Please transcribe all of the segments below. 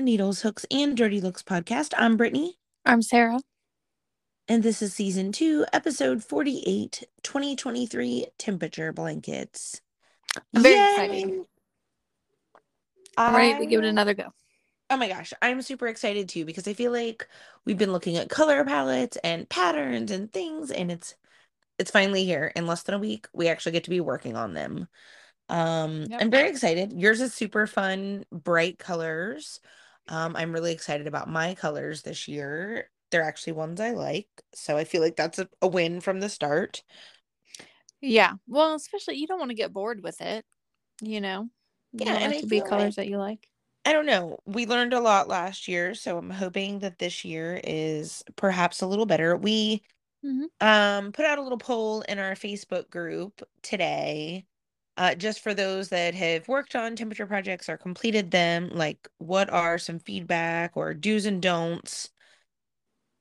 Needles, Hooks, and Dirty Looks podcast. I'm Brittany. I'm Sarah. And this is season two, episode 48, 2023 Temperature Blankets. Very Yay! excited. I'm ready to give it another go. Oh my gosh, I'm super excited too because I feel like we've been looking at color palettes and patterns and things, and it's it's finally here in less than a week. We actually get to be working on them. Um, yep. I'm very excited. Yours is super fun, bright colors. Um, I'm really excited about my colors this year. They're actually ones I like. So I feel like that's a, a win from the start. Yeah. Well, especially you don't want to get bored with it, you know. You yeah, and it to be colors like, that you like. I don't know. We learned a lot last year, so I'm hoping that this year is perhaps a little better. We mm-hmm. um put out a little poll in our Facebook group today uh, just for those that have worked on temperature projects or completed them, like what are some feedback or do's and don'ts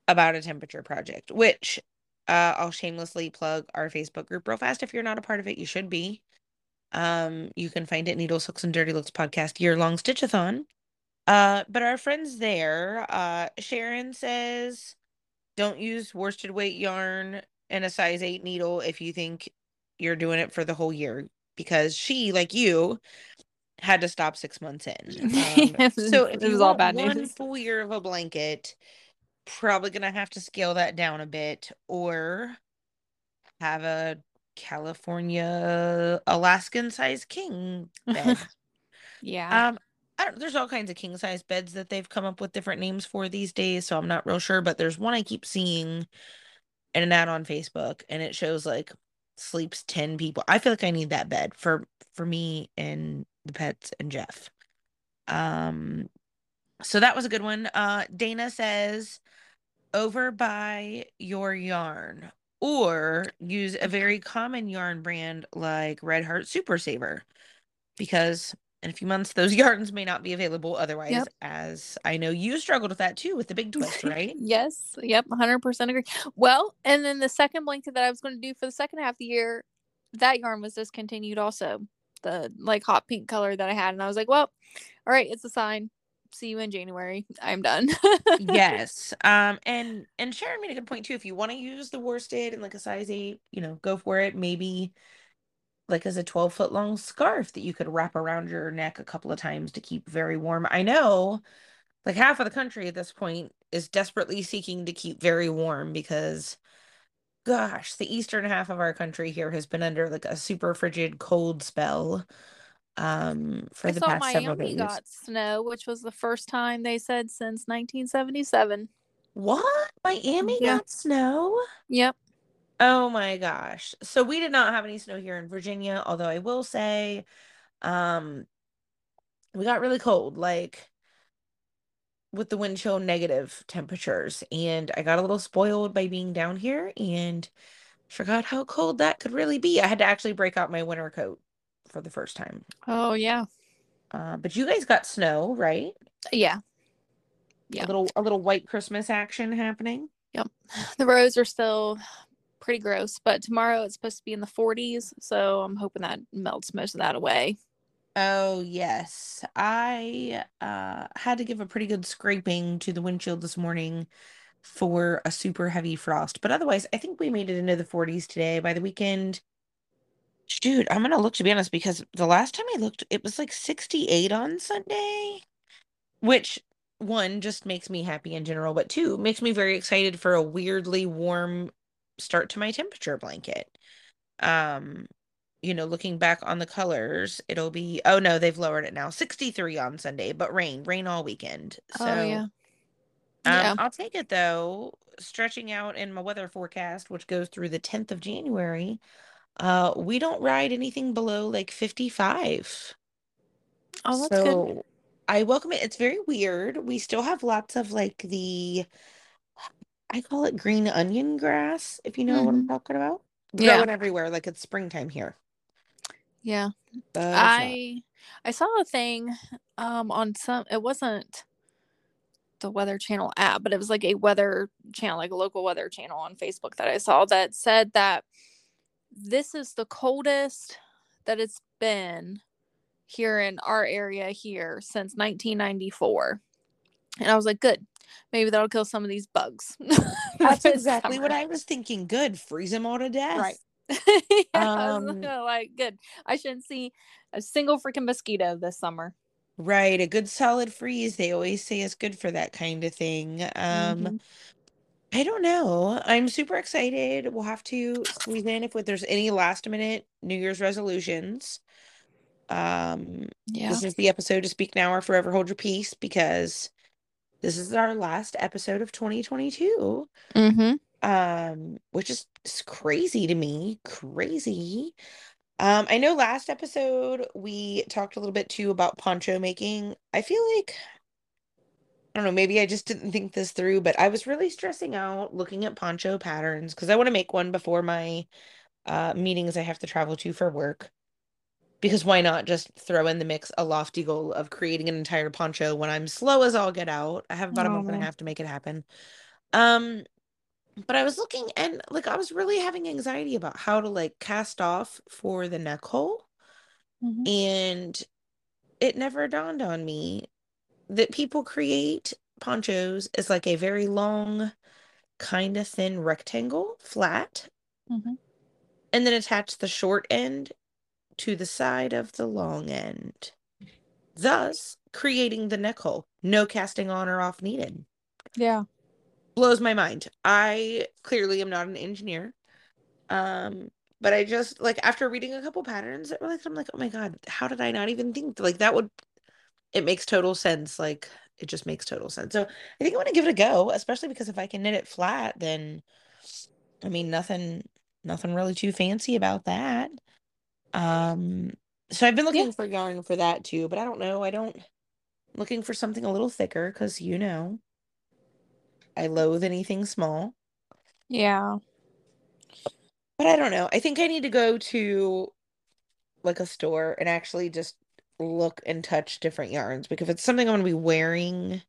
about a temperature project? Which uh, I'll shamelessly plug our Facebook group real fast. If you're not a part of it, you should be. Um, you can find it Needles, Hooks, and Dirty Looks podcast year long stitchathon. Uh, but our friends there, uh, Sharon says, don't use worsted weight yarn and a size eight needle if you think you're doing it for the whole year because she, like you, had to stop six months in. Um, so it was all bad one news. full year of a blanket, probably gonna have to scale that down a bit, or have a California Alaskan size king bed. yeah. Um, there's all kinds of king size beds that they've come up with different names for these days, so I'm not real sure. But there's one I keep seeing in an ad on Facebook, and it shows like sleeps 10 people. I feel like I need that bed for for me and the pets and Jeff. Um so that was a good one. Uh Dana says over buy your yarn or use a very common yarn brand like Red Heart Super Saver because in a few months those yarns may not be available otherwise yep. as i know you struggled with that too with the big twist right? Yes yep 100% agree. Well and then the second blanket that i was going to do for the second half of the year that yarn was discontinued also the like hot pink color that i had and i was like well all right it's a sign. See you in january. I'm done. Yes um and and sharon made a good point too if you want to use the worsted and like a size eight you know go for it maybe like as a 12 foot long scarf that you could wrap around your neck a couple of times to keep very warm. I know like half of the country at this point is desperately seeking to keep very warm because gosh, the eastern half of our country here has been under like a super frigid cold spell um for I the past Miami several days. got snow, which was the first time they said since 1977. What? Miami yeah. got snow? Yep. Oh my gosh. So we did not have any snow here in Virginia, although I will say um we got really cold like with the wind chill negative temperatures and I got a little spoiled by being down here and forgot how cold that could really be. I had to actually break out my winter coat for the first time. Oh yeah. Uh, but you guys got snow, right? Yeah. Yeah. A little a little white Christmas action happening. Yep. The roads are still pretty gross. But tomorrow it's supposed to be in the 40s, so I'm hoping that melts most of that away. Oh yes, I uh, had to give a pretty good scraping to the windshield this morning for a super heavy frost. But otherwise, I think we made it into the 40s today. By the weekend, dude, I'm gonna look to be honest because the last time I looked, it was like 68 on Sunday, which one just makes me happy in general, but two makes me very excited for a weirdly warm start to my temperature blanket. Um, you know, looking back on the colors, it'll be oh no, they've lowered it now. 63 on Sunday, but rain, rain all weekend. So oh, yeah. Um, yeah. I'll take it though. Stretching out in my weather forecast, which goes through the 10th of January, uh, we don't ride anything below like 55. Oh, that's so good. I welcome it. It's very weird. We still have lots of like the I call it green onion grass, if you know what I'm mm-hmm. talking about. Yeah. Growing everywhere, like it's springtime here. Yeah. But I I saw a thing um on some it wasn't the weather channel app, but it was like a weather channel, like a local weather channel on Facebook that I saw that said that this is the coldest that it's been here in our area here since 1994. And I was like, good. Maybe that'll kill some of these bugs. That's exactly summer. what I was thinking. Good. Freeze them all to death. Right. yeah, um, like good. I shouldn't see a single freaking mosquito this summer. Right, a good solid freeze. They always say is good for that kind of thing. Um, mm-hmm. I don't know. I'm super excited. We'll have to squeeze in if there's any last minute New Year's resolutions. Um, yeah. This is the episode to speak now or forever hold your peace because this is our last episode of 2022. Mm-hmm. Um, which is crazy to me. Crazy. Um, I know last episode we talked a little bit too about poncho making. I feel like I don't know, maybe I just didn't think this through, but I was really stressing out looking at poncho patterns because I want to make one before my uh meetings I have to travel to for work. Because why not just throw in the mix a lofty goal of creating an entire poncho when I'm slow as all get out? I have about oh, a month and a half to make it happen. Um, but I was looking and like I was really having anxiety about how to like cast off for the neck hole. Mm-hmm. And it never dawned on me that people create ponchos as like a very long, kind of thin rectangle, flat, mm-hmm. and then attach the short end to the side of the long end, thus creating the neck hole. No casting on or off needed. Yeah blows my mind. I clearly am not an engineer. Um, but I just like after reading a couple patterns, I'm like, oh my god, how did I not even think like that would it makes total sense. Like it just makes total sense. So I think I want to give it a go, especially because if I can knit it flat, then I mean nothing nothing really too fancy about that. Um so I've been looking yeah. for yarn for that too, but I don't know. I don't looking for something a little thicker because you know I loathe anything small. Yeah. But I don't know. I think I need to go to like a store and actually just look and touch different yarns because if it's something I'm going to be wearing,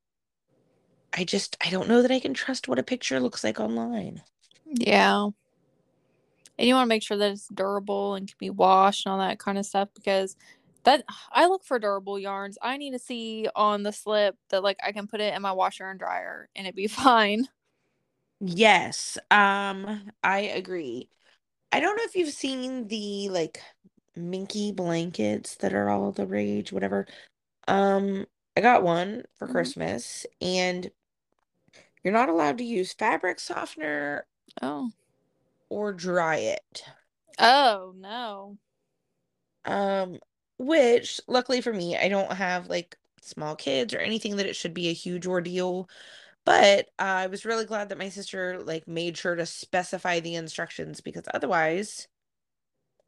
I just I don't know that I can trust what a picture looks like online. Yeah. And you want to make sure that it's durable and can be washed and all that kind of stuff because that I look for durable yarns. I need to see on the slip that like I can put it in my washer and dryer and it be fine. Yes. Um I agree. I don't know if you've seen the like minky blankets that are all the rage whatever. Um I got one for mm-hmm. Christmas and you're not allowed to use fabric softener oh or dry it. Oh, no. Um which luckily for me, I don't have like small kids or anything that it should be a huge ordeal. But uh, I was really glad that my sister like made sure to specify the instructions because otherwise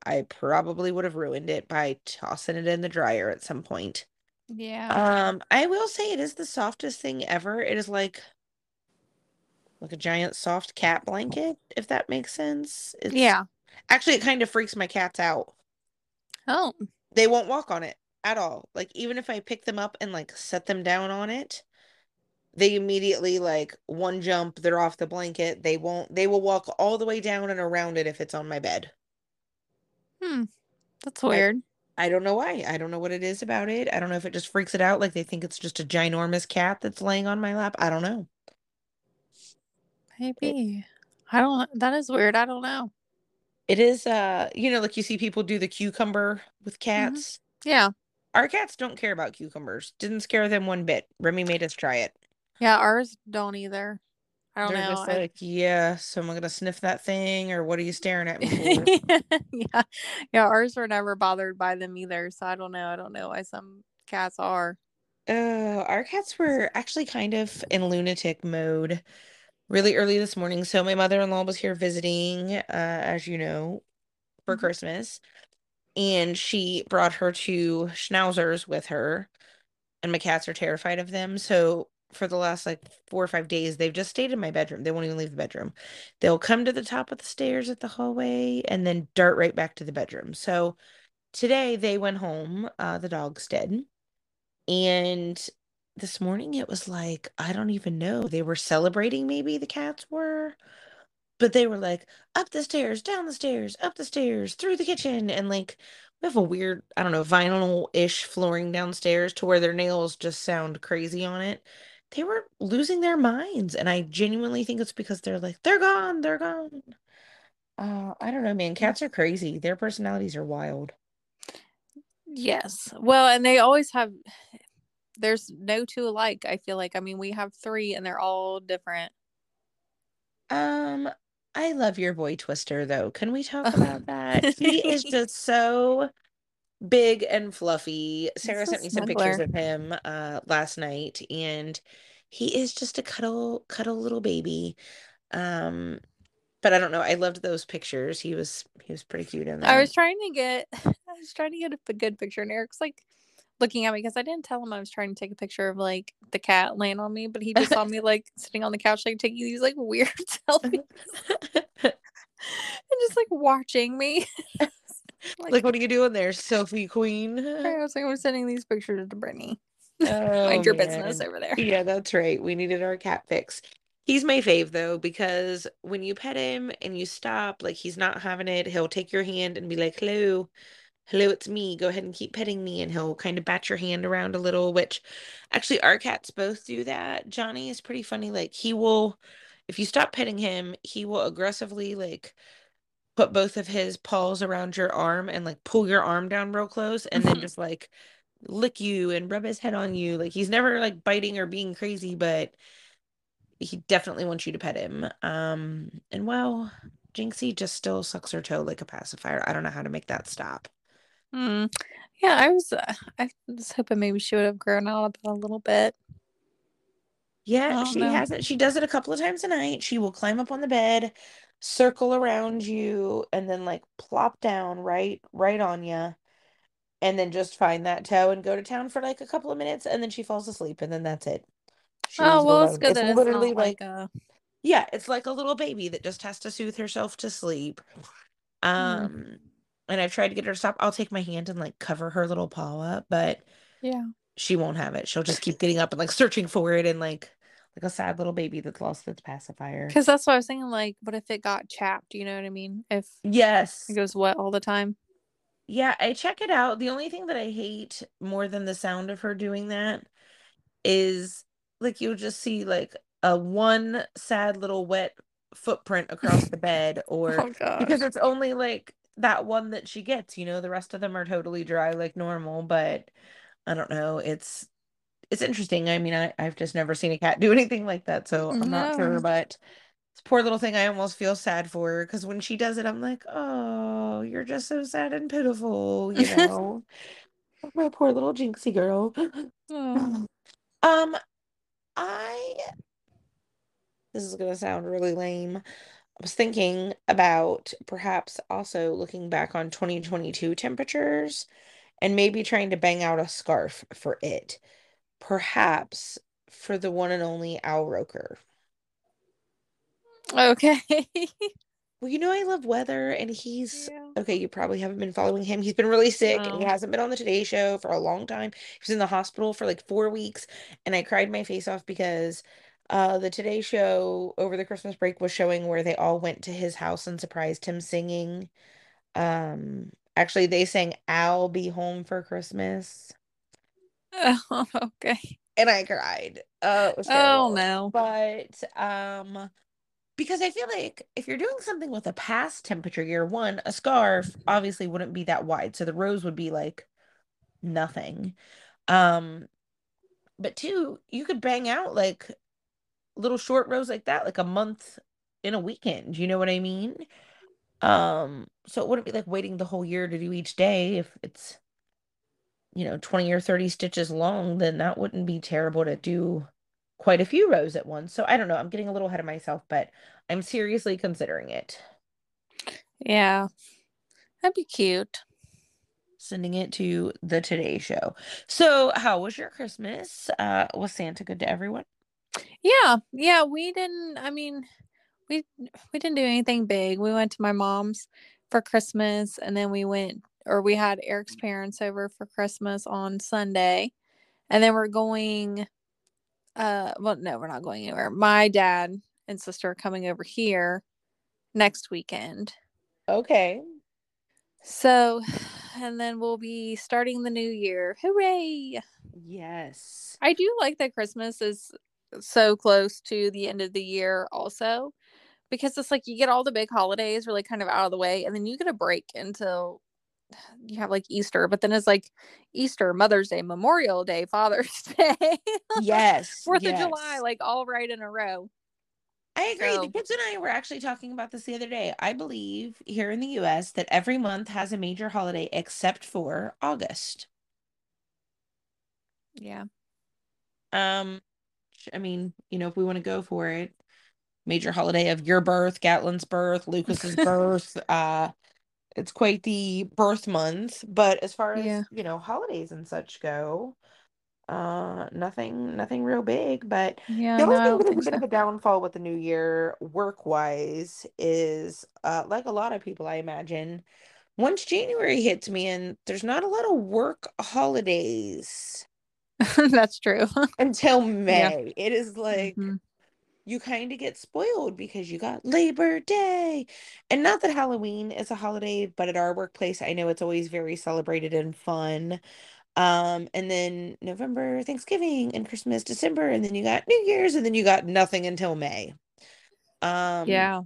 I probably would have ruined it by tossing it in the dryer at some point. Yeah. Um, I will say it is the softest thing ever. It is like like a giant soft cat blanket, if that makes sense. It's, yeah. Actually, it kind of freaks my cats out. Oh they won't walk on it at all. Like even if I pick them up and like set them down on it, they immediately like one jump, they're off the blanket. They won't they will walk all the way down and around it if it's on my bed. Hmm. That's weird. I, I don't know why. I don't know what it is about it. I don't know if it just freaks it out like they think it's just a ginormous cat that's laying on my lap. I don't know. Maybe. I don't that is weird. I don't know. It is uh you know like you see people do the cucumber with mm-hmm. cats. Mm-hmm. Yeah. Our cats don't care about cucumbers. Didn't scare them one bit. Remy made us try it. Yeah, ours don't either. I don't They're know. Just like, yeah, so am I'm gonna sniff that thing, or what are you staring at me for? yeah, yeah. Ours were never bothered by them either, so I don't know. I don't know why some cats are. Uh, our cats were actually kind of in lunatic mode really early this morning. So my mother-in-law was here visiting, uh, as you know, for mm-hmm. Christmas. And she brought her two schnauzers with her. And my cats are terrified of them. So for the last like four or five days, they've just stayed in my bedroom. They won't even leave the bedroom. They'll come to the top of the stairs at the hallway and then dart right back to the bedroom. So today they went home, uh, the dogs did. And this morning it was like I don't even know. They were celebrating maybe the cats were, but they were like up the stairs, down the stairs, up the stairs, through the kitchen and like we have a weird, I don't know, vinyl-ish flooring downstairs to where their nails just sound crazy on it. they were losing their minds. And I genuinely think it's because they're like, they're gone, they're gone. Uh, I don't know, man. Cats are crazy. Their personalities are wild. Yes. Well, and they always have there's no two alike, I feel like. I mean, we have three and they're all different. Um, I love your boy Twister though. Can we talk about that? He is just so big and fluffy. Sarah sent me some pictures of him uh last night and he is just a cuddle cuddle little baby. Um but I don't know. I loved those pictures. He was he was pretty cute in there. I was trying to get I was trying to get a good picture and Eric's like looking at me because I didn't tell him I was trying to take a picture of like the cat laying on me, but he just saw me like sitting on the couch like taking these like weird uh-huh. selfies and just like watching me. like, like, what are you doing there, Sophie Queen? I was like, I'm sending these pictures to Brittany. Oh, Mind your man. business over there. Yeah, that's right. We needed our cat fix. He's my fave though, because when you pet him and you stop, like he's not having it, he'll take your hand and be like, hello, hello, it's me. Go ahead and keep petting me. And he'll kind of bat your hand around a little, which actually our cats both do that. Johnny is pretty funny. Like he will, if you stop petting him, he will aggressively like put both of his paws around your arm and like pull your arm down real close and then just like lick you and rub his head on you. Like he's never like biting or being crazy, but he definitely wants you to pet him. Um, and well, Jinxie just still sucks her toe like a pacifier. I don't know how to make that stop. Mm. Yeah, I was. Uh, I was hoping maybe she would have grown out of that a little bit. Yeah, she know. hasn't. She does it a couple of times a night. She will climb up on the bed, circle around you, and then like plop down right, right on you, and then just find that toe and go to town for like a couple of minutes, and then she falls asleep, and then that's it. She oh well, it's good. It's literally it's like, like a... yeah, it's like a little baby that just has to soothe herself to sleep. Hmm. Um. Mm and I've tried to get her to stop. I'll take my hand and like cover her little paw up, but yeah, she won't have it. She'll just keep getting up and like searching for it and like like a sad little baby that's lost its pacifier. Because that's what I was thinking. Like, what if it got chapped? You know what I mean? If yes, it goes wet all the time. Yeah, I check it out. The only thing that I hate more than the sound of her doing that is like you'll just see like a one sad little wet footprint across the bed or oh, because it's only like that one that she gets you know the rest of them are totally dry like normal but i don't know it's it's interesting i mean I, i've just never seen a cat do anything like that so i'm no. not sure but this poor little thing i almost feel sad for her because when she does it i'm like oh you're just so sad and pitiful you know my poor little jinxie girl oh. um i this is gonna sound really lame was thinking about perhaps also looking back on 2022 temperatures and maybe trying to bang out a scarf for it. Perhaps for the one and only Al Roker. Okay. well, you know, I love weather, and he's yeah. okay. You probably haven't been following him. He's been really sick, no. and he hasn't been on the Today Show for a long time. He was in the hospital for like four weeks, and I cried my face off because uh, the Today Show over the Christmas break was showing where they all went to his house and surprised him singing. Um, actually, they sang "I'll Be Home for Christmas." Oh, okay. And I cried. Uh, oh no! But um, because I feel like if you're doing something with a past temperature year, one, a scarf obviously wouldn't be that wide, so the rows would be like nothing. Um, but two, you could bang out like little short rows like that like a month in a weekend you know what i mean? Um so it wouldn't be like waiting the whole year to do each day if it's you know 20 or 30 stitches long then that wouldn't be terrible to do quite a few rows at once. So i don't know i'm getting a little ahead of myself but i'm seriously considering it. Yeah. That'd be cute. Sending it to the today show. So how was your christmas? Uh was santa good to everyone yeah, yeah, we didn't I mean, we we didn't do anything big. We went to my mom's for Christmas and then we went or we had Eric's parents over for Christmas on Sunday. And then we're going uh well no, we're not going anywhere. My dad and sister are coming over here next weekend. Okay. So, and then we'll be starting the new year. Hooray! Yes. I do like that Christmas is so close to the end of the year also because it's like you get all the big holidays really kind of out of the way and then you get a break until you have like Easter, but then it's like Easter, Mother's Day, Memorial Day, Father's Day. yes. Fourth yes. of July, like all right in a row. I agree. So, the kids and I were actually talking about this the other day. I believe here in the US that every month has a major holiday except for August. Yeah. Um I mean, you know, if we want to go for it, major holiday of your birth, Gatlin's birth, Lucas's birth, uh it's quite the birth month, but as far as, yeah. you know, holidays and such go, uh nothing nothing real big but yeah the only thing that's a bit so. of a downfall with the new year work wise is uh like a lot of people i imagine once january hits me and there's not a lot of work holidays that's true until may yeah. it is like mm-hmm. you kind of get spoiled because you got labor day and not that halloween is a holiday but at our workplace i know it's always very celebrated and fun um, and then November, Thanksgiving, and Christmas, December, and then you got New Year's, and then you got nothing until May. Um, yeah.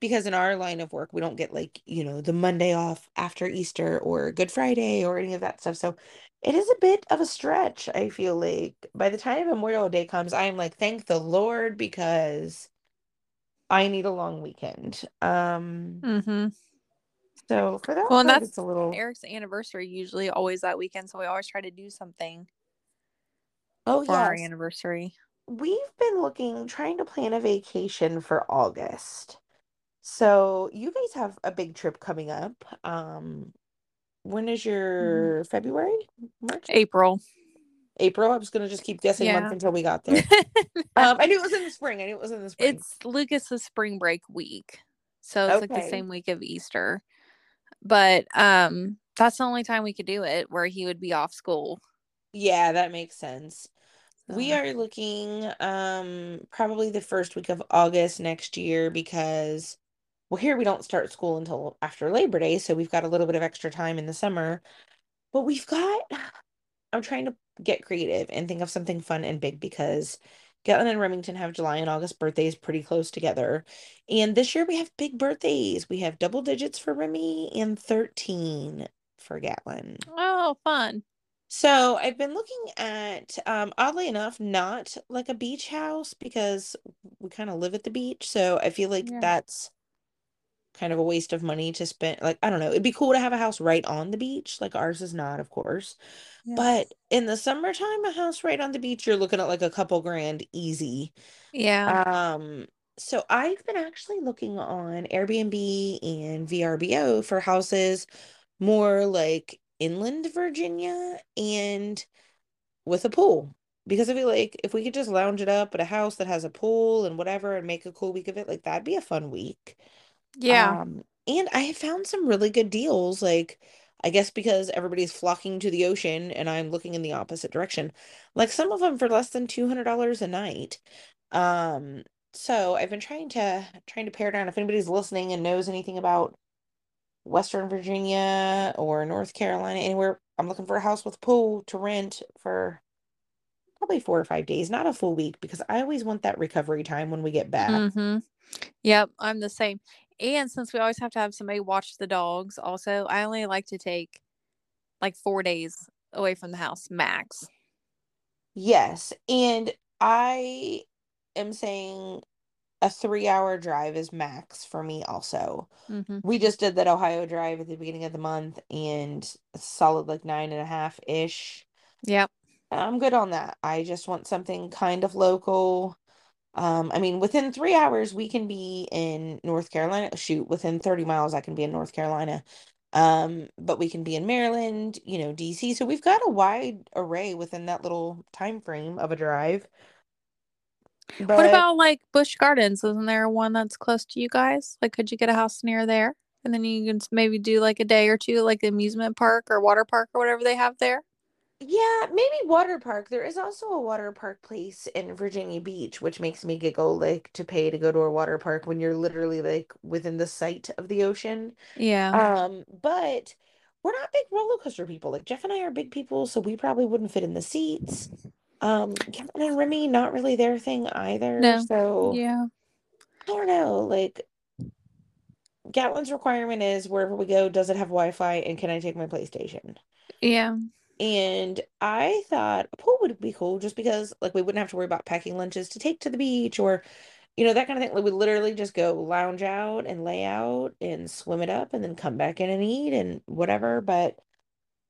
Because in our line of work, we don't get like, you know, the Monday off after Easter or Good Friday or any of that stuff. So it is a bit of a stretch, I feel like. By the time Memorial Day comes, I'm like, thank the Lord because I need a long weekend. Um, mm-hmm. So for that, well, and that's a little Eric's anniversary. Usually, always that weekend, so we always try to do something. Oh, for yes. our anniversary. We've been looking, trying to plan a vacation for August. So you guys have a big trip coming up. Um, when is your mm-hmm. February, March, April? April. I was gonna just keep guessing yeah. month until we got there. um, I knew it was in the spring. I knew it was in the spring. It's Lucas's spring break week, so it's okay. like the same week of Easter but um that's the only time we could do it where he would be off school yeah that makes sense so. we are looking um probably the first week of august next year because well here we don't start school until after labor day so we've got a little bit of extra time in the summer but we've got i'm trying to get creative and think of something fun and big because Gatlin and Remington have July and August birthdays pretty close together. And this year we have big birthdays. We have double digits for Remy and 13 for Gatlin. Oh, fun. So I've been looking at, um, oddly enough, not like a beach house because we kind of live at the beach. So I feel like yeah. that's kind of a waste of money to spend. Like, I don't know. It'd be cool to have a house right on the beach. Like ours is not, of course. But in the summertime, a house right on the beach, you're looking at like a couple grand easy. Yeah. Um, so I've been actually looking on Airbnb and VRBO for houses more like inland Virginia and with a pool. Because I feel like if we could just lounge it up at a house that has a pool and whatever and make a cool week of it, like that'd be a fun week. Yeah. Um, and I have found some really good deals. Like I guess because everybody's flocking to the ocean and I'm looking in the opposite direction. Like some of them for less than $200 a night. Um so I've been trying to trying to pare down if anybody's listening and knows anything about Western Virginia or North Carolina anywhere I'm looking for a house with pool to rent for probably 4 or 5 days, not a full week because I always want that recovery time when we get back. Mm-hmm. Yep, I'm the same. And since we always have to have somebody watch the dogs, also, I only like to take like four days away from the house max. Yes. And I am saying a three hour drive is max for me, also. Mm-hmm. We just did that Ohio drive at the beginning of the month and solid like nine and a half ish. Yep. I'm good on that. I just want something kind of local um, I mean, within three hours, we can be in North Carolina. Shoot, within 30 miles, I can be in North Carolina. Um, but we can be in Maryland, you know, DC. So we've got a wide array within that little time frame of a drive. But what about like Busch Gardens? Isn't there one that's close to you guys? Like, could you get a house near there? And then you can maybe do like a day or two, like the amusement park or water park or whatever they have there. Yeah, maybe water park. There is also a water park place in Virginia Beach, which makes me giggle like to pay to go to a water park when you're literally like within the sight of the ocean. Yeah. Um, but we're not big roller coaster people. Like Jeff and I are big people, so we probably wouldn't fit in the seats. Um, Gatlin and Remy, not really their thing either. No. So yeah. I don't know. Like Gatlin's requirement is wherever we go, does it have Wi-Fi and can I take my PlayStation? Yeah. And I thought a pool would be cool just because like we wouldn't have to worry about packing lunches to take to the beach or you know, that kind of thing. Like we literally just go lounge out and lay out and swim it up and then come back in and eat and whatever. But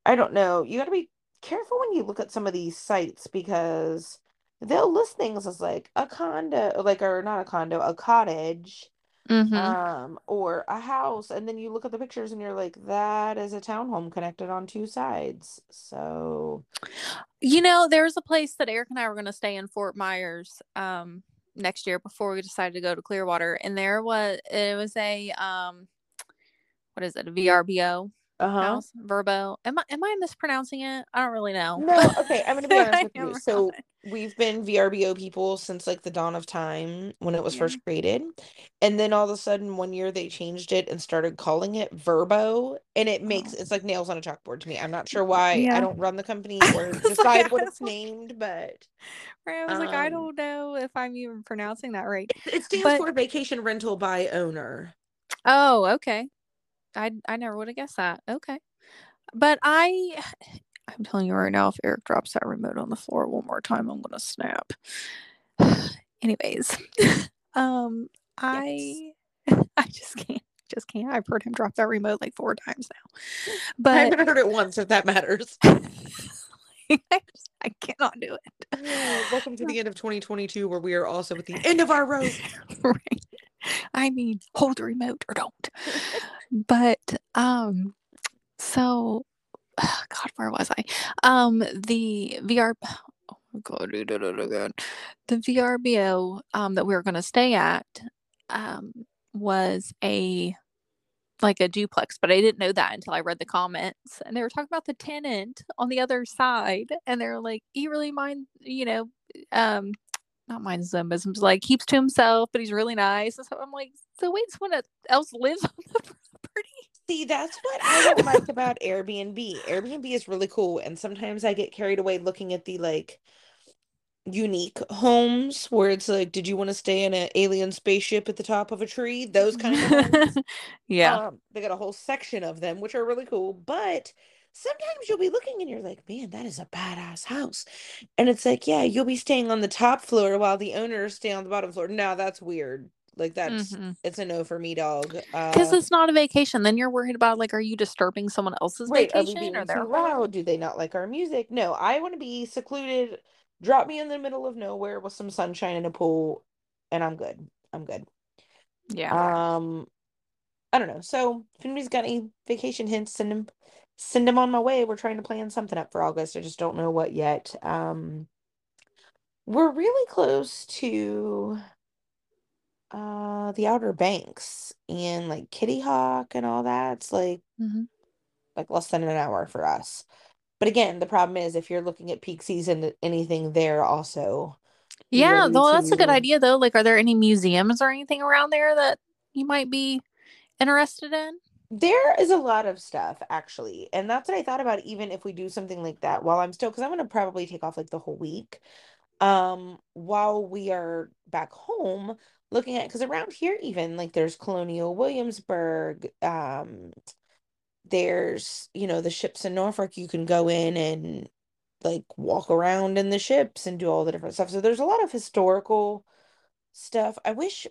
I don't know. You got to be careful when you look at some of these sites because they'll list things as like a condo, like, or not a condo, a cottage. Mm-hmm. Um, or a house, and then you look at the pictures and you're like, that is a townhome connected on two sides. So, you know, there's a place that Eric and I were going to stay in Fort Myers. Um, next year before we decided to go to Clearwater, and there was it was a um, what is it? A VRBO uh-huh. house, Verbo. Am I am I mispronouncing it? I don't really know. No, okay. I'm gonna be honest with you. So we've been VRBO people since like the dawn of time when it was yeah. first created, and then all of a sudden one year they changed it and started calling it Verbo, and it makes oh. it's like nails on a chalkboard to me. I'm not sure why. Yeah. I don't run the company or decide like, what it's named, but right. I was um, like, I um don't know if I'm even pronouncing that right. It, it stands but... for Vacation Rental by Owner. Oh, okay. I I never would have guessed that. Okay. But I I'm telling you right now, if Eric drops that remote on the floor one more time, I'm gonna snap. Anyways. um I I just can't just can't. I've heard him drop that remote like four times now. But I haven't heard it once if that matters. I, just, I cannot do it. welcome to the end of 2022 where we are also at the end of our road. right. I mean, hold the remote or don't. but um, so God, where was I? Um, the VR. Oh God, the VRBO um, that we were going to stay at um, was a like a duplex, but I didn't know that until I read the comments. And they were talking about the tenant on the other side, and they're like, "He really mind, you know, um, not minds zombisms, like keeps to himself, but he's really nice." And so I'm like, "So wait, someone else lives on the property?" See, that's what I don't like about Airbnb. Airbnb is really cool, and sometimes I get carried away looking at the like unique homes where it's like, did you want to stay in an alien spaceship at the top of a tree? Those kind of homes. yeah. Um, they got a whole section of them, which are really cool. But sometimes you'll be looking and you're like, man, that is a badass house. And it's like, yeah, you'll be staying on the top floor while the owners stay on the bottom floor. Now that's weird. Like that's mm-hmm. it's a no for me, dog. Because uh, it's not a vacation. Then you're worried about like, are you disturbing someone else's right, vacation? Are we being loud? Do they not like our music? No, I want to be secluded drop me in the middle of nowhere with some sunshine and a pool and i'm good i'm good yeah um i don't know so if anybody's got any vacation hints send them send them on my way we're trying to plan something up for august i just don't know what yet um we're really close to uh the outer banks and like kitty hawk and all that it's like mm-hmm. like less than an hour for us but again, the problem is if you're looking at peak season, anything there also. Yeah, though that's a good idea though. Like, are there any museums or anything around there that you might be interested in? There is a lot of stuff actually, and that's what I thought about. Even if we do something like that, while I'm still, because I'm gonna probably take off like the whole week, um, while we are back home looking at because around here even like there's Colonial Williamsburg, um, there's you know the ships in Norfolk you can go in and like walk around in the ships and do all the different stuff. So there's a lot of historical stuff. I wish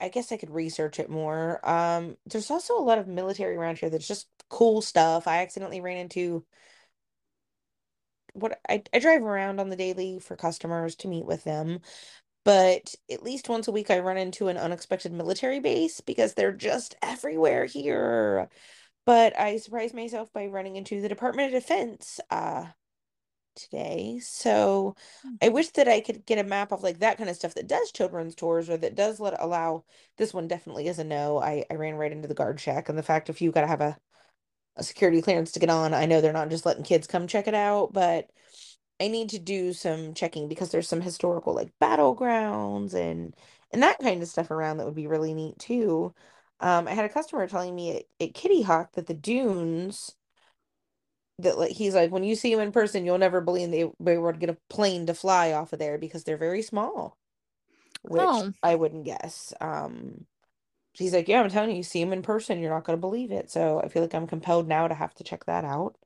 I guess I could research it more. Um there's also a lot of military around here that's just cool stuff. I accidentally ran into what I, I drive around on the daily for customers to meet with them but at least once a week I run into an unexpected military base because they're just everywhere here but I surprised myself by running into the Department of Defense uh today. So I mm-hmm. wish that I could get a map of like that kind of stuff that does children's tours or that does let allow this one definitely is a no. I, I ran right into the guard shack and the fact if you gotta have a, a security clearance to get on, I know they're not just letting kids come check it out, but I need to do some checking because there's some historical like battlegrounds and and that kind of stuff around that would be really neat too. Um, I had a customer telling me at, at Kitty Hawk that the dunes that like he's like when you see them in person, you'll never believe they, they would get a plane to fly off of there because they're very small, which Oh. I wouldn't guess. Um, he's like, yeah, I'm telling you, you see him in person, you're not gonna believe it. So I feel like I'm compelled now to have to check that out.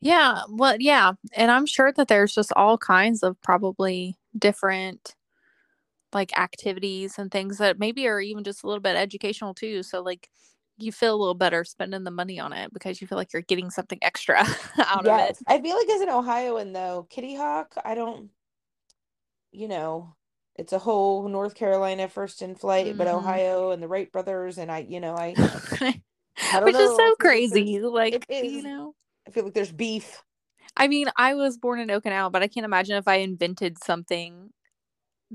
Yeah, well, yeah, and I'm sure that there's just all kinds of probably different like activities and things that maybe are even just a little bit educational too. So like you feel a little better spending the money on it because you feel like you're getting something extra out yes. of it. I feel like as an Ohioan though, Kitty Hawk, I don't you know, it's a whole North Carolina first in flight, but Mhm. Ohio and the Wright brothers and I, you know, I I don't Which is know, I feel so crazy. Like, you know. I feel like there's beef. I mean, I was born in Okinawa, but I can't imagine if I invented something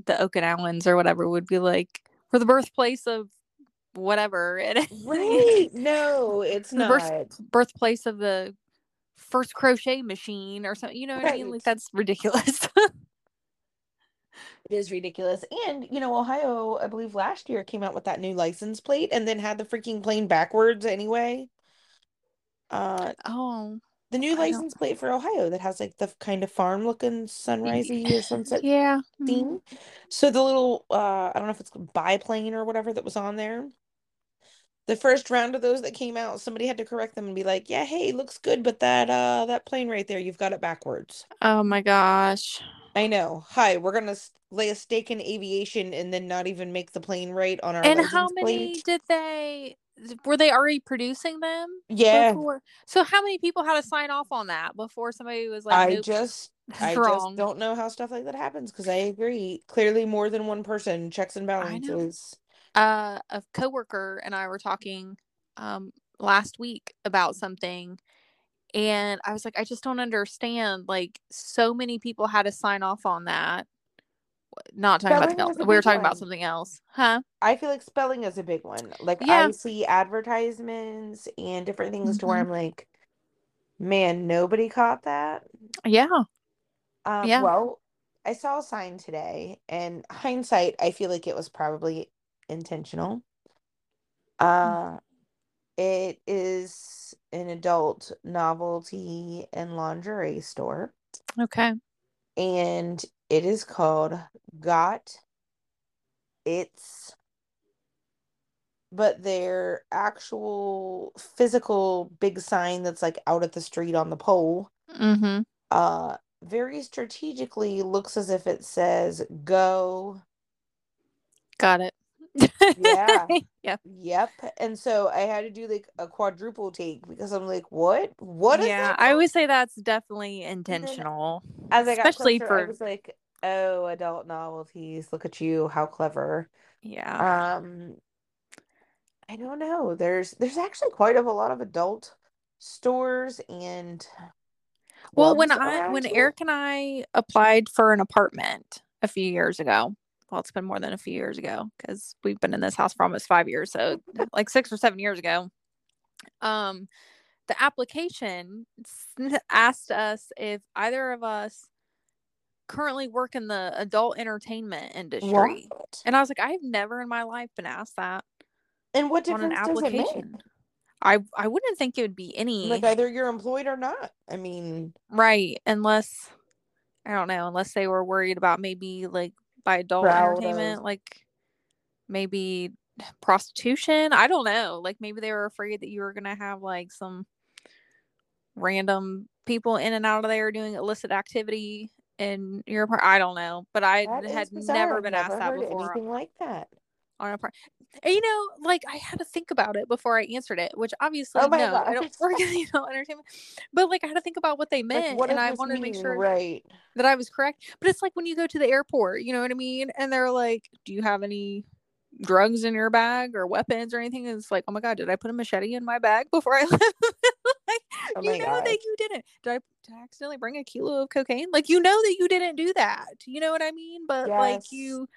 the Okinawans or whatever would be like for the birthplace of whatever. Right. No, it's The birth- not. birthplace of the first crochet machine or something. You know what I mean? Like that's ridiculous. It is ridiculous. And, you know, Ohio, I believe last year came out with that new license plate and then had the freaking plane backwards anyway. Uh, oh, the new license plate for Ohio that has like the kind of farm looking sunrisey or sunset yeah. mhm. So the little uh I don't know if it's biplane or whatever that was on there. The first round of those that came out, somebody had to correct them and be like, "Yeah, hey, looks good, but that uh that plane right there, you've got it backwards." Oh my gosh. I know. Hi, we're gonna lay a stake in aviation and then not even make the plane right on our And how many plate. did they? Were they already producing them? Yeah, Before? So how many people had to sign off on that before somebody was like, I nope, just I wrong. just don't know how stuff like that happens because I agree. Clearly, more than one person checks and balances. uh, a coworker and I were talking um last week about something and I was like I just don't understand like so many people had to sign off on that not talking about Spelling is else. we were talking about something else huh I feel like spelling is a big one. Like Yeah. I see advertisements and different things to where Mhm. I'm like, man, nobody caught that. yeah Um, Yeah. well, I saw a sign today, and hindsight, I feel like it was probably intentional. Uh, it is an adult novelty and lingerie store, okay and it is called Got It's, but their actual physical big sign that's like out at the street on the pole, mm-hmm uh, very strategically looks as if it says go. got it Yeah. yep. Yep. And so I had to do like a quadruple take because I'm like, what? What is yeah that? I would say that's definitely intentional As I got especially closer, I for was like, oh, adult novelties. Look at you, how clever. yeah Um, I don't know. There's there's actually quite of a lot of adult stores and Well, when I when here. Eric and I applied for an apartment a few years ago, well, it's been more than a few years ago because we've been in this house for almost five years, so like six or seven years ago. Um, the application asked us if either of us currently work in the adult entertainment industry, What? and I was like, I've never in my life been asked that And what on an difference does it make? application. I I wouldn't think it would be any Like either you're employed or not. I mean, Right, unless I don't know, unless they were worried about maybe like by adult Crowd entertainment, of- like maybe prostitution. I don't know. Like maybe they were afraid that you were gonna have like some random people in and out of there doing illicit activity in your part. I don't know, but I that had never been never asked that before anything like that. On a part. And you know, like I had to think about it before I answered it, which obviously Oh no, I don't work in you know entertainment. But like I had to think about what they meant, Like, what and I wanted to make sure Right. that I was correct. But it's like when you go to the airport, you know what I mean? And they're like, Do you have any drugs in your bag or weapons or anything? And it's like, Oh my God, did I put a machete in my bag before I left? like, Oh you know gosh. that you didn't. Did I, did I accidentally bring a kilo of cocaine? Like, you know that you didn't do that. You know what I mean? But like, you.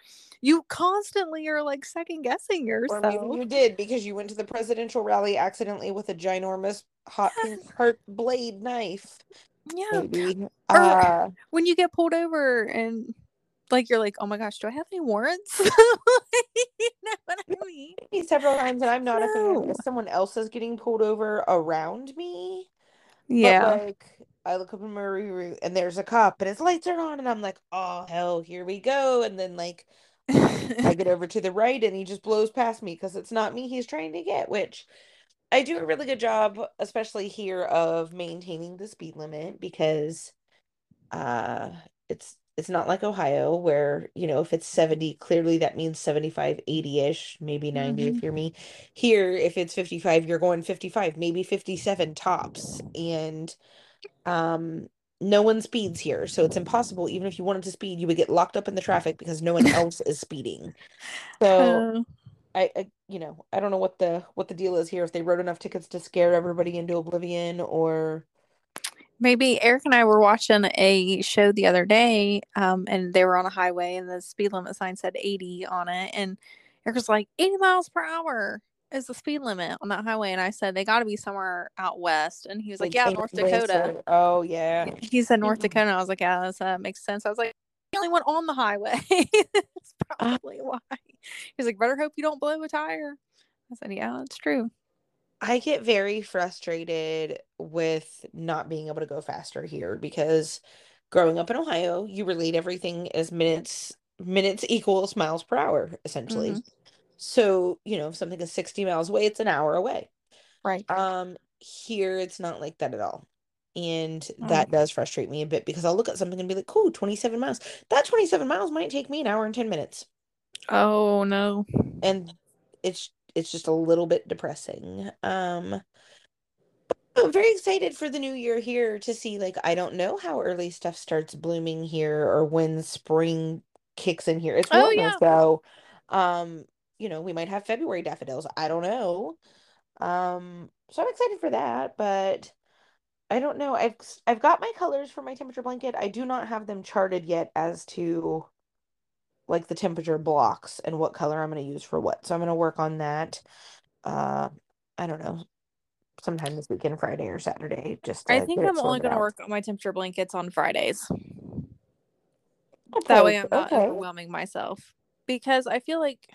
You constantly are like second guessing Or yourself. maybe you did because you went to the presidential rally accidentally with a ginormous hot pink heart blade knife. yeah. Maybe. Or- Uh, When you get pulled over and like you're like, oh my gosh, do I have any warrants? you know what I mean? maybe several times, and I'm not No. if someone else is getting pulled over around me. Yeah. But like I look up in my review and there's a cop and his lights are on and I'm like, oh hell, here we go. And then like I get over to the right and he just blows past me because it's not me he's trying to get, which I do a really good job, especially here, of maintaining the speed limit because uh it's it's not like Ohio where, you know, if it's 70, clearly that means 75, 80-ish, maybe 90 mm-hmm. if you're me. Here, if it's 55, you're going 55, maybe 57 tops. And um no one speeds here. So it's impossible. Even if you wanted to speed, you would get locked up in the traffic because no one else is speeding. So uh, I, I you know, I don't know what the what the deal is here if they wrote enough tickets to scare everybody into oblivion or maybe Eric and I were watching a show the other day, um, and they were on a highway, and the speed limit sign said 80 on it, and Eric was like, 80 miles per hour is the speed limit on that highway, and I said they got to be somewhere out west, and he was like, like yeah, North Dakota. Oh yeah. He said North Dakota. And I was like, yeah, that uh, makes sense. I was like, the only one on the highway. That's uh probably why. He's like, better hope you don't blow a tire. I said, yeah, it's true. I get very frustrated with not being able to go faster here because growing up in Ohio, you relate everything as minutes minutes equals miles per hour essentially. Mm-hmm. So, you know, if something is 60 miles away, it's an hour away. Right. Um here it's not like that at all. And mm. that does frustrate me a bit because I'll look at something and be like, cool, 27 miles. That 27 miles might take me an hour and 10 minutes. Oh no. And it's it's just a little bit depressing. Um I'm very excited for the new year here to see like I don't know how early stuff starts blooming here or when spring kicks in here. It's warmer, oh, yeah. so um you know, we might have February daffodils. I don't know. Um so I'm excited for that, but I don't know. I've I've got my colors for my temperature blanket. I do not have them charted yet as to like the temperature blocks and what color I'm going to use for what. So I'm going to work on that. Uh, I don't know, sometime this weekend, Friday or Saturday. Just I think I'm only going to work on my temperature blankets on Fridays. Okay. That way, I'm not okay. overwhelming myself because I feel like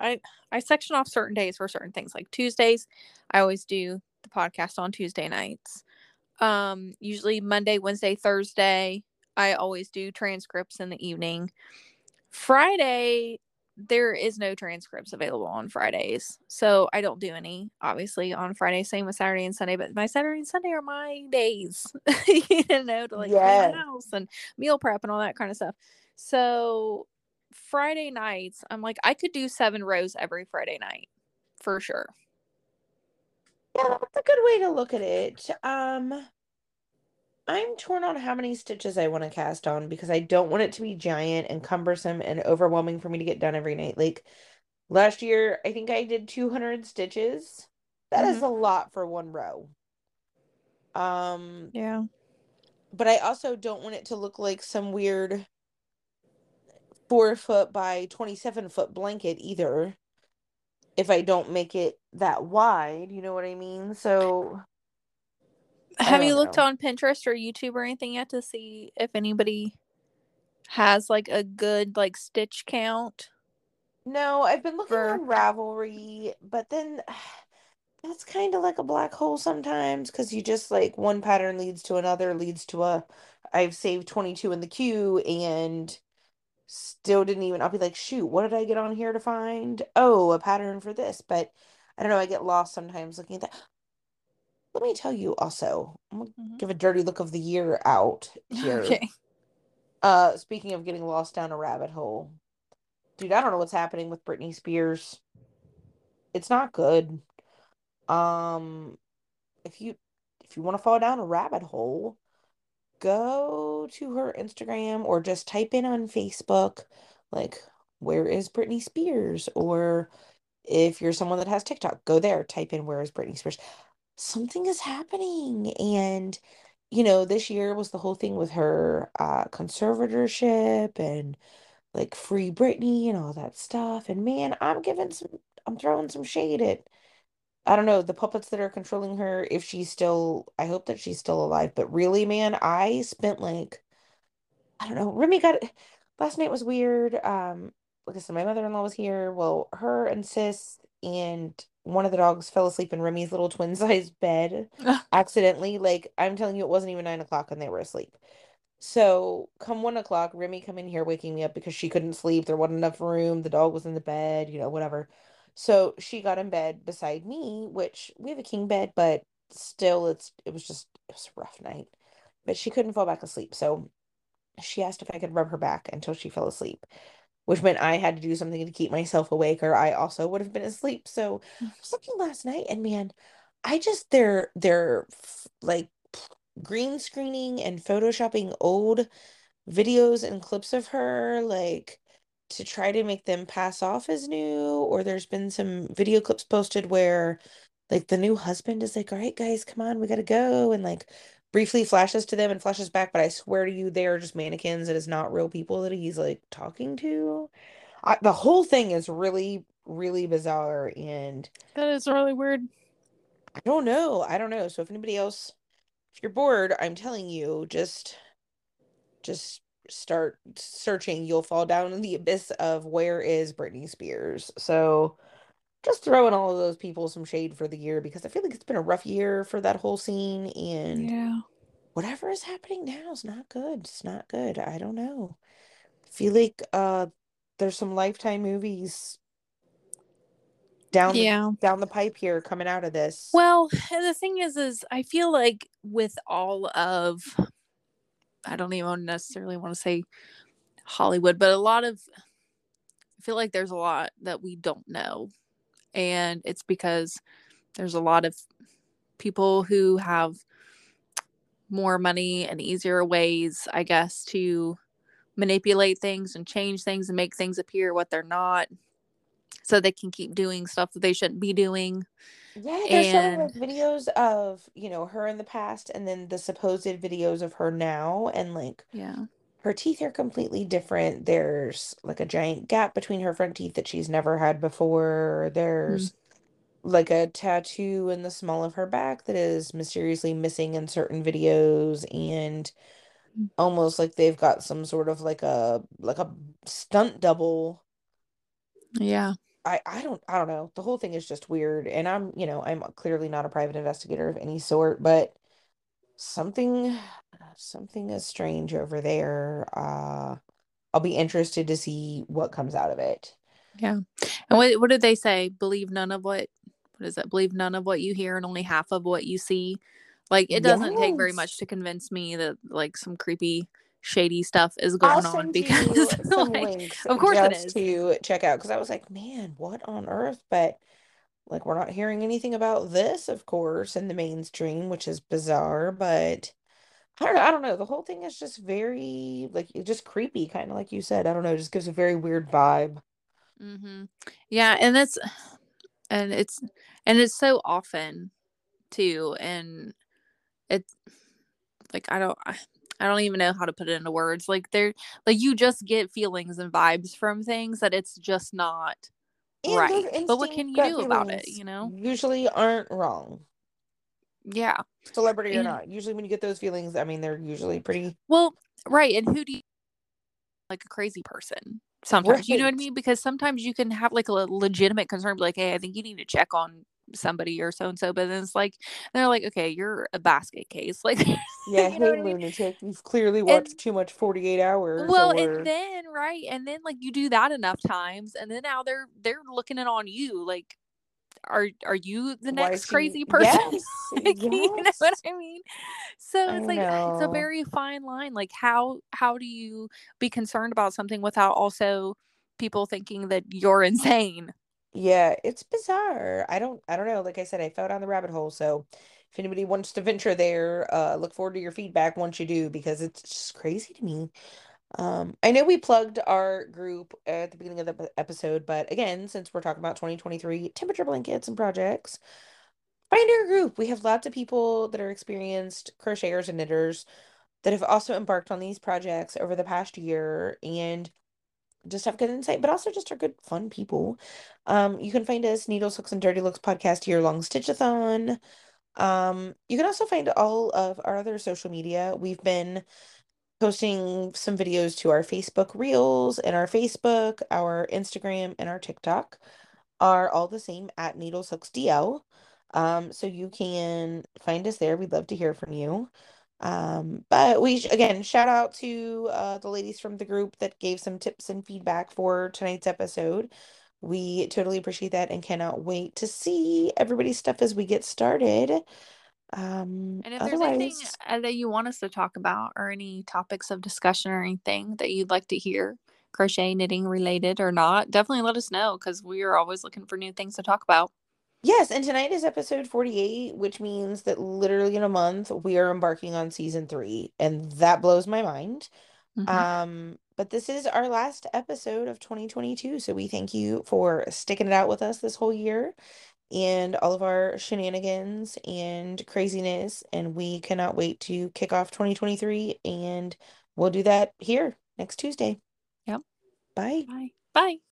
I I section off certain days for certain things. Like Tuesdays, I always do the podcast on Tuesday nights. Um, usually Monday, Wednesday, Thursday, I always do transcripts in the evening. Friday, there is no transcripts available on Fridays. So I don't do any, obviously, on Friday. Same with Saturday and Sunday, but my Saturday and Sunday are my days, you know, to like yeah. clean house and meal prep and all that kind of stuff. So Friday nights, I'm like, I could do seven rows every Friday night for sure. Yeah, that's a good way to look at it. Um, I'm torn on how many stitches I want to cast on because I don't want it to be giant and cumbersome and overwhelming for me to get done every night. Like last year, I think I did 200 stitches. That mm-hmm. is a lot for one row. Um yeah. But I also don't want it to look like some weird 4 foot by 27 foot blanket either. If I don't make it that wide, you know what I mean? So have you looked on Pinterest or YouTube or anything yet to see if anybody has like a good like stitch count? No, I've been looking for... on Ravelry, but then that's kind of like a black hole sometimes because you just like one pattern leads to another, leads to a I've saved 22 in the queue and still didn't even I'll be like, shoot, what did I get on here to find? Oh, a pattern for this. But I don't know, I get lost sometimes looking at that let me tell you also, I'm gonna mm-hmm. give a dirty look of the year out here. Okay. Uh, speaking of getting lost down a rabbit hole, dude, I don't know what's happening with Britney Spears. It's not good. Um, if you if you want to fall down a rabbit hole, go to her Instagram or just type in on Facebook, like, where is Britney Spears? Or if you're someone that has TikTok, go there, type in where is Britney Spears something is happening. And, you know, this year was the whole thing with her uh, conservatorship and like free Britney and all that stuff. And man, I'm giving some, I'm throwing some shade at, I don't know, the puppets that are controlling her. If she's still, I hope that she's still alive. But really, man, I spent like, I don't know, Remy got, last night was weird. Um, like I said, my mother in law was here. Well, her and sis and one of the dogs fell asleep in Remy's little twin size bed accidentally. Like I'm telling you, it wasn't even nine o'clock and they were asleep. So come one o'clock, Remy come in here waking me up because she couldn't sleep. There wasn't enough room. The dog was in the bed, you know, whatever. So she got in bed beside me, which we have a king bed, but still it's it was just it was a rough night. But she couldn't fall back asleep. So she asked if I could rub her back until she fell asleep, which meant I had to do something to keep myself awake or I also would have been asleep. So mm. I was looking last night and man, I just they're they're like green screening and photoshopping old videos and clips of her like to try to make them pass off as new or there's been some video clips posted where like the new husband is like all right guys come on we gotta go and like briefly flashes to them and flashes back but i swear to you they are just mannequins it is not real people that he's like talking to. I, the whole thing is really really bizarre and that is really weird. I don't know i don't know. So if anybody else if you're bored i'm telling you just just start searching, you'll fall down in the abyss of where is Britney Spears. So just throwing all of those people some shade for the year because I feel like it's been a rough year for that whole scene and yeah. whatever is happening now is not good. It's not good. I don't know. I feel like uh there's some lifetime movies down yeah. the, down the pipe here coming out of this. Well, the thing is is I feel like with all of I don't even necessarily want to say Hollywood, but a lot of I feel like there's a lot that we don't know. And it's because there's a lot of people who have more money and easier ways, I guess, to manipulate things and change things and make things appear what they're not so they can keep doing stuff that they shouldn't be doing. Yeah, there's showing like videos of, you know, her in the past and then the supposed videos of her now and like yeah. Her teeth are completely different. There's like a giant gap between her front teeth that she's never had before. There's mm. like a tattoo in the small of her back that is mysteriously missing in certain videos and mm. almost like they've got some sort of like a like a stunt double. Yeah. I, I don't I don't know. The whole thing is just weird. And I'm, you know, I'm clearly not a private investigator of any sort, but something something is strange over there. Uh I'll be interested to see what comes out of it. Yeah. And what what did they say? Believe none of what what is that? Believe none of what you hear and only half of what you see. Like it doesn't yes. take very much to convince me that like some creepy shady stuff is going on because like, of course it is to check out because I was like, man, what on earth? But like we're not hearing anything about this, of course, in the mainstream, which is bizarre, but I don't know, I don't know. The whole thing is just very like just creepy, kind of like you said. I don't know, just gives a very weird vibe. Mm-hmm. Yeah, and that's and it's and it's so often too, and it's like I don't I don't even know how to put it into words. Like they're like you just get feelings and vibes from things that it's just not and right. But what can you do about it, you know? Usually aren't wrong. Yeah. Celebrity and, or not. Usually when you get those feelings, I mean they're usually pretty Well, right. And who do you like a crazy person? Sometimes right. you know what I mean? Because sometimes you can have like a legitimate concern, like, hey, I think you need to check on somebody or so and so, but then it's like they're like, okay, you're a basket case. Like Yeah, hey lunatic, I mean? you've clearly watched and, too much 48 hours. Well, or... and then right, and then like you do that enough times, and then now they're they're looking it on you like are are you the next crazy person? Yes, like, yes. You know what I mean? So it's I like know. it's a very fine line. Like how how do you be concerned about something without also people thinking that you're insane? Yeah, it's bizarre. I don't I don't know. Like I said, I fell down the rabbit hole. So if anybody wants to venture there, uh look forward to your feedback once you do because it's just crazy to me. Um, I know we plugged our group at the beginning of the episode, but again, since we're talking about 2023 temperature blankets and projects, find our group. We have lots of people that are experienced crocheters and knitters that have also embarked on these projects over the past year and just have good insight, but also just are good, fun people. Um, you can find us Needles, Hooks, and Dirty Looks podcast year long Stitchathon. Um, you can also find all of our other social media. We've been posting some videos to our Facebook Reels and our Facebook, our Instagram, and our TikTok. are all the same at Needles Hooks DL. Um, so you can find us there. We'd love to hear from you. Um, but we again shout out to uh, the ladies from the group that gave some tips and feedback for tonight's episode. We totally appreciate that and cannot wait to see everybody's stuff as we get started. Um, and if there's anything uh, that you want us to talk about or any topics of discussion or anything that you'd like to hear, crochet, knitting related or not, definitely let us know because we are always looking for new things to talk about. Yes, and tonight is episode 48, which means that literally in a month we are embarking on season three, and that blows my mind. Mm-hmm. Um, but this is our last episode of 2022, so we thank you for sticking it out with us this whole year and all of our shenanigans and craziness, and we cannot wait to kick off 2023, and we'll do that here next Tuesday. Yep. Bye. Bye. Bye.